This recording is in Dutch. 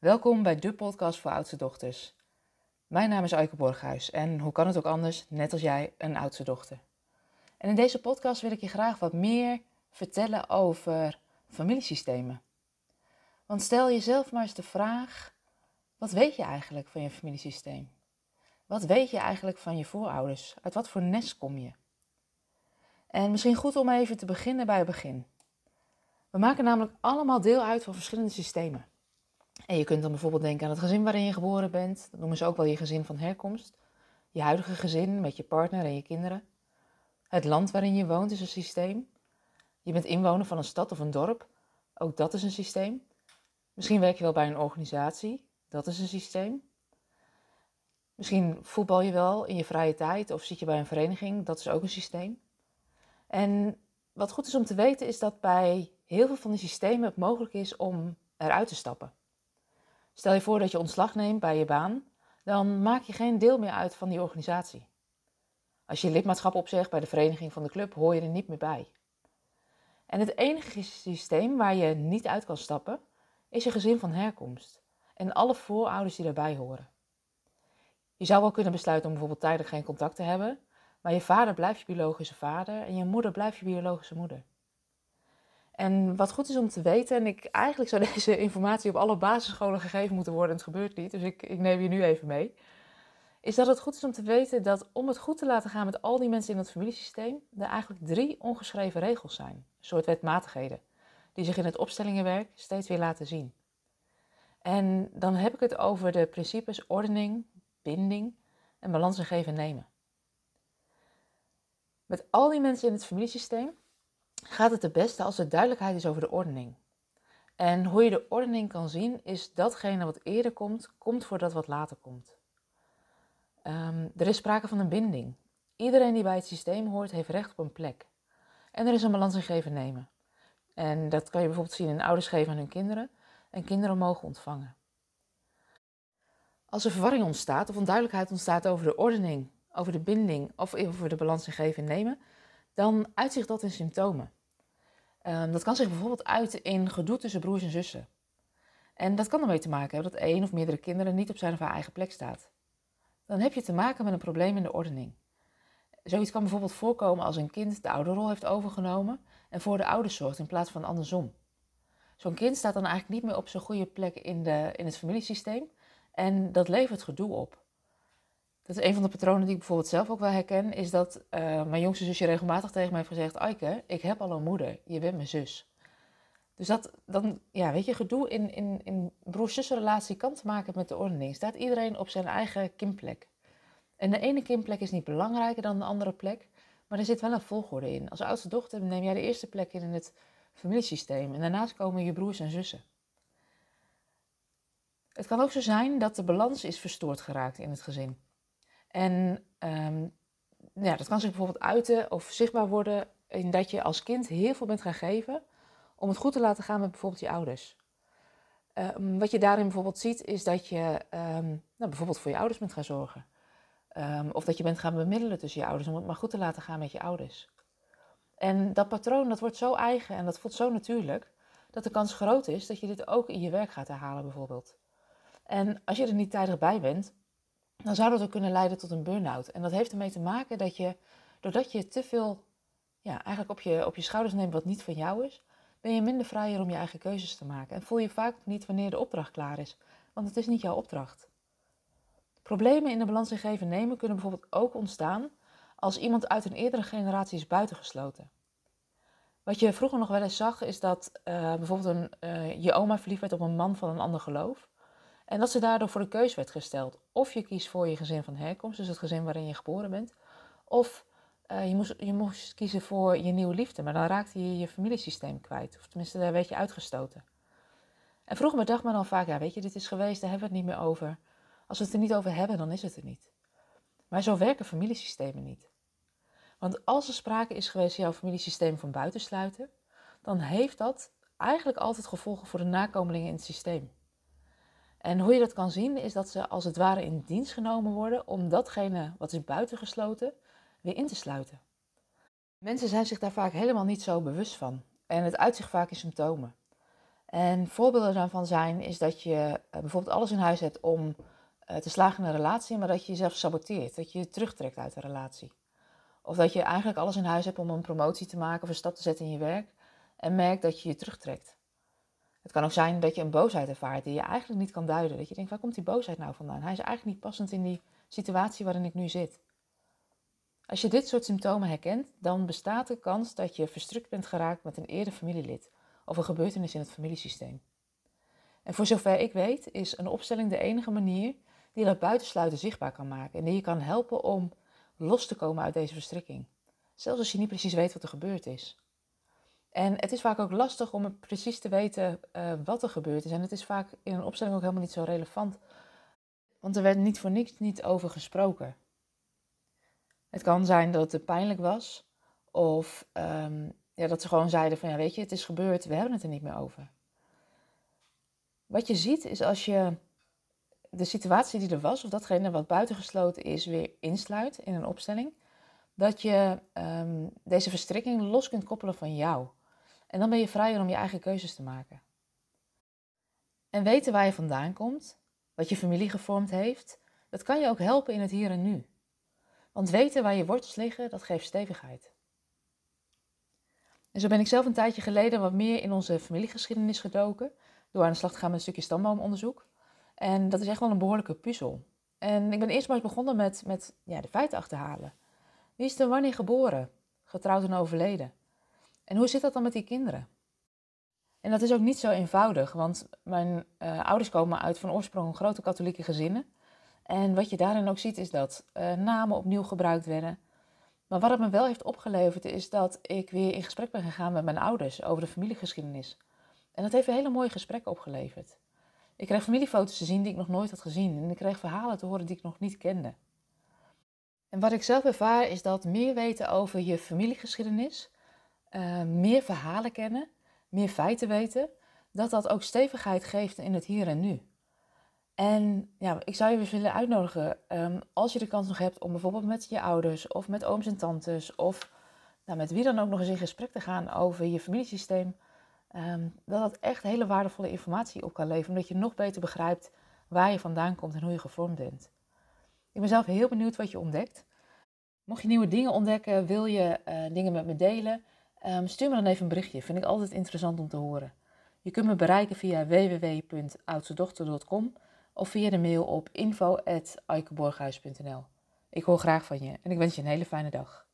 Welkom bij de podcast voor oudste dochters. Mijn naam is Aike Borghuis en hoe kan het ook anders, net als jij, een oudste dochter. En in deze podcast wil ik je graag wat meer vertellen over familiesystemen. Want stel jezelf maar eens de vraag, wat weet je eigenlijk van je familiesysteem? Wat weet je eigenlijk van je voorouders? Uit wat voor nest kom je? En misschien goed om even te beginnen bij het begin. We maken namelijk allemaal deel uit van verschillende systemen. En je kunt dan bijvoorbeeld denken aan het gezin waarin je geboren bent. Dat noemen ze ook wel je gezin van herkomst. Je huidige gezin met je partner en je kinderen. Het land waarin je woont is een systeem. Je bent inwoner van een stad of een dorp. Ook dat is een systeem. Misschien werk je wel bij een organisatie. Dat is een systeem. Misschien voetbal je wel in je vrije tijd of zit je bij een vereniging. Dat is ook een systeem. En wat goed is om te weten is dat bij heel veel van die systemen het mogelijk is om eruit te stappen. Stel je voor dat je ontslag neemt bij je baan, dan maak je geen deel meer uit van die organisatie. Als je lidmaatschap opzegt bij de vereniging van de club, hoor je er niet meer bij. En het enige systeem waar je niet uit kan stappen, is je gezin van herkomst en alle voorouders die daarbij horen. Je zou wel kunnen besluiten om bijvoorbeeld tijdelijk geen contact te hebben, maar je vader blijft je biologische vader en je moeder blijft je biologische moeder. En wat goed is om te weten, en ik, eigenlijk zou deze informatie op alle basisscholen gegeven moeten worden, en het gebeurt niet, dus ik, ik neem je nu even mee, is dat het goed is om te weten dat om het goed te laten gaan met al die mensen in het familiesysteem, er eigenlijk drie ongeschreven regels zijn, een soort wetmatigheden, die zich in het opstellingenwerk steeds weer laten zien. En dan heb ik het over de principes ordening, binding en balans en geven en nemen. Met al die mensen in het familiesysteem gaat het het beste als er duidelijkheid is over de ordening. En hoe je de ordening kan zien, is datgene wat eerder komt, komt voordat wat later komt. Um, er is sprake van een binding. Iedereen die bij het systeem hoort, heeft recht op een plek. En er is een balans in geven nemen. En dat kan je bijvoorbeeld zien in ouders geven aan hun kinderen en kinderen mogen ontvangen. Als er verwarring ontstaat of onduidelijkheid ontstaat over de ordening, over de binding of over de balans in geven en nemen, dan uitzicht dat in symptomen. Um, dat kan zich bijvoorbeeld uiten in gedoe tussen broers en zussen. En dat kan ermee te maken hebben dat één of meerdere kinderen niet op zijn of haar eigen plek staat. Dan heb je te maken met een probleem in de ordening. Zoiets kan bijvoorbeeld voorkomen als een kind de ouderrol heeft overgenomen en voor de ouders zorgt in plaats van andersom. Zo'n kind staat dan eigenlijk niet meer op zijn goede plek in, de, in het familiesysteem en dat levert gedoe op. Dat is een van de patronen die ik bijvoorbeeld zelf ook wel herken, is dat uh, mijn jongste zusje regelmatig tegen mij heeft gezegd: Aike, ik heb al een moeder, je bent mijn zus. Dus dat, dan, ja, weet je, gedoe in, in, in broer-zussenrelatie kan te maken met de ordening. Staat iedereen op zijn eigen kimplek. En de ene kimplek is niet belangrijker dan de andere plek, maar er zit wel een volgorde in. Als oudste dochter neem jij de eerste plek in in het familiesysteem en daarnaast komen je broers en zussen. Het kan ook zo zijn dat de balans is verstoord geraakt in het gezin. En um, ja, dat kan zich bijvoorbeeld uiten of zichtbaar worden in dat je als kind heel veel bent gaan geven om het goed te laten gaan met bijvoorbeeld je ouders. Um, wat je daarin bijvoorbeeld ziet is dat je um, nou, bijvoorbeeld voor je ouders bent gaan zorgen. of dat je bent gaan bemiddelen tussen je ouders om het maar goed te laten gaan met je ouders. En dat patroon dat wordt zo eigen en dat voelt zo natuurlijk dat de kans groot is dat je dit ook in je werk gaat herhalen bijvoorbeeld. En als je er niet tijdig bij bent, dan zou dat ook kunnen leiden tot een burn-out. En dat heeft ermee te maken dat je, doordat je te veel ja, eigenlijk op je, op je schouders neemt wat niet van jou is, ben je minder vrijer om je eigen keuzes te maken. En voel je vaak niet wanneer de opdracht klaar is, want het is niet jouw opdracht. Problemen in de balans in geven nemen kunnen bijvoorbeeld ook ontstaan als iemand uit een eerdere generatie is buitengesloten. Wat je vroeger nog wel eens zag, is dat uh, bijvoorbeeld een, uh, je oma verliefd werd op een man van een ander geloof. En dat ze daardoor voor de keus werd gesteld. Of je kiest voor je gezin van herkomst, dus het gezin waarin je geboren bent. Of uh, je, moest, je moest kiezen voor je nieuwe liefde, maar dan raakte je je familiesysteem kwijt. Of tenminste, daar werd je uitgestoten. En vroeger dacht men dan vaak, ja weet je, dit is geweest, daar hebben we het niet meer over. Als we het er niet over hebben, dan is het er niet. Maar zo werken familiesystemen niet. Want als er sprake is geweest jouw familiesysteem van buitensluiten, dan heeft dat eigenlijk altijd gevolgen voor de nakomelingen in het systeem. En hoe je dat kan zien is dat ze als het ware in dienst genomen worden om datgene wat is buitengesloten weer in te sluiten. Mensen zijn zich daar vaak helemaal niet zo bewust van en het uitzicht vaak in symptomen. En voorbeelden daarvan zijn is dat je eh, bijvoorbeeld alles in huis hebt om uh, te slagen in een relatie, maar dat je jezelf saboteert, dat je je terugtrekt uit de relatie. Of dat je eigenlijk alles in huis hebt om een promotie te maken of een stap te zetten in je werk en merkt dat je je terugtrekt. Het kan ook zijn dat je een boosheid ervaart die je eigenlijk niet kan duiden. Dat je denkt, waar komt die boosheid nou vandaan? Hij is eigenlijk niet passend in die situatie waarin ik nu zit. Als je dit soort symptomen herkent, dan bestaat de kans dat je verstrikt bent geraakt met een eerder familielid of een gebeurtenis in het familiesysteem. En voor zover ik weet, is een opstelling de enige manier die dat buitensluiten zichtbaar kan maken en die je kan helpen om los te komen uit deze verstrikking. Zelfs als je niet precies weet wat er gebeurd is. En het is vaak ook lastig om precies te weten uh, wat er gebeurd is. En het is vaak in een opstelling ook helemaal niet zo relevant. Want er werd niet voor niks niet over gesproken. Het kan zijn dat het pijnlijk was. Of um, ja, dat ze gewoon zeiden van ja weet je, het is gebeurd, we hebben het er niet meer over. Wat je ziet is als je de situatie die er was, of datgene wat buitengesloten is, weer insluit in een opstelling, dat je um, deze verstrikking los kunt koppelen van jou. En dan ben je vrijer om je eigen keuzes te maken. En weten waar je vandaan komt, wat je familie gevormd heeft, dat kan je ook helpen in het hier en nu. Want weten waar je wortels liggen, dat geeft stevigheid. En zo ben ik zelf een tijdje geleden wat meer in onze familiegeschiedenis gedoken, door aan de slag te gaan met een stukje stamboomonderzoek. En dat is echt wel een behoorlijke puzzel. En ik ben eerst maar eens begonnen met, met ja, de feiten achterhalen. Wie is er wanneer geboren, getrouwd en overleden? En hoe zit dat dan met die kinderen? En dat is ook niet zo eenvoudig, want mijn uh, ouders komen uit van oorsprong grote katholieke gezinnen. En wat je daarin ook ziet is dat uh, namen opnieuw gebruikt werden. Maar wat het me wel heeft opgeleverd is dat ik weer in gesprek ben gegaan met mijn ouders over de familiegeschiedenis. En dat heeft een hele mooie gesprekken opgeleverd. Ik kreeg familiefoto's te zien die ik nog nooit had gezien en ik kreeg verhalen te horen die ik nog niet kende. En wat ik zelf ervaar is dat meer weten over je familiegeschiedenis, uh, meer verhalen kennen, meer feiten weten, dat dat ook stevigheid geeft in het hier en nu. En ja, ik zou je dus willen uitnodigen, um, als je de kans nog hebt om bijvoorbeeld met je ouders of met ooms en tantes of nou, met wie dan ook nog eens in gesprek te gaan over je familiesysteem, um, dat dat echt hele waardevolle informatie op kan leveren, omdat je nog beter begrijpt waar je vandaan komt en hoe je gevormd bent. Ik ben zelf heel benieuwd wat je ontdekt. Mocht je nieuwe dingen ontdekken, wil je uh, dingen met me delen, um, stuur me dan even een berichtje. Vind ik altijd interessant om te horen. Je kunt me bereiken via www.oudstedochter.com of via de mail op info.eikeborghuis.nl. Ik hoor graag van je en ik wens je een hele fijne dag.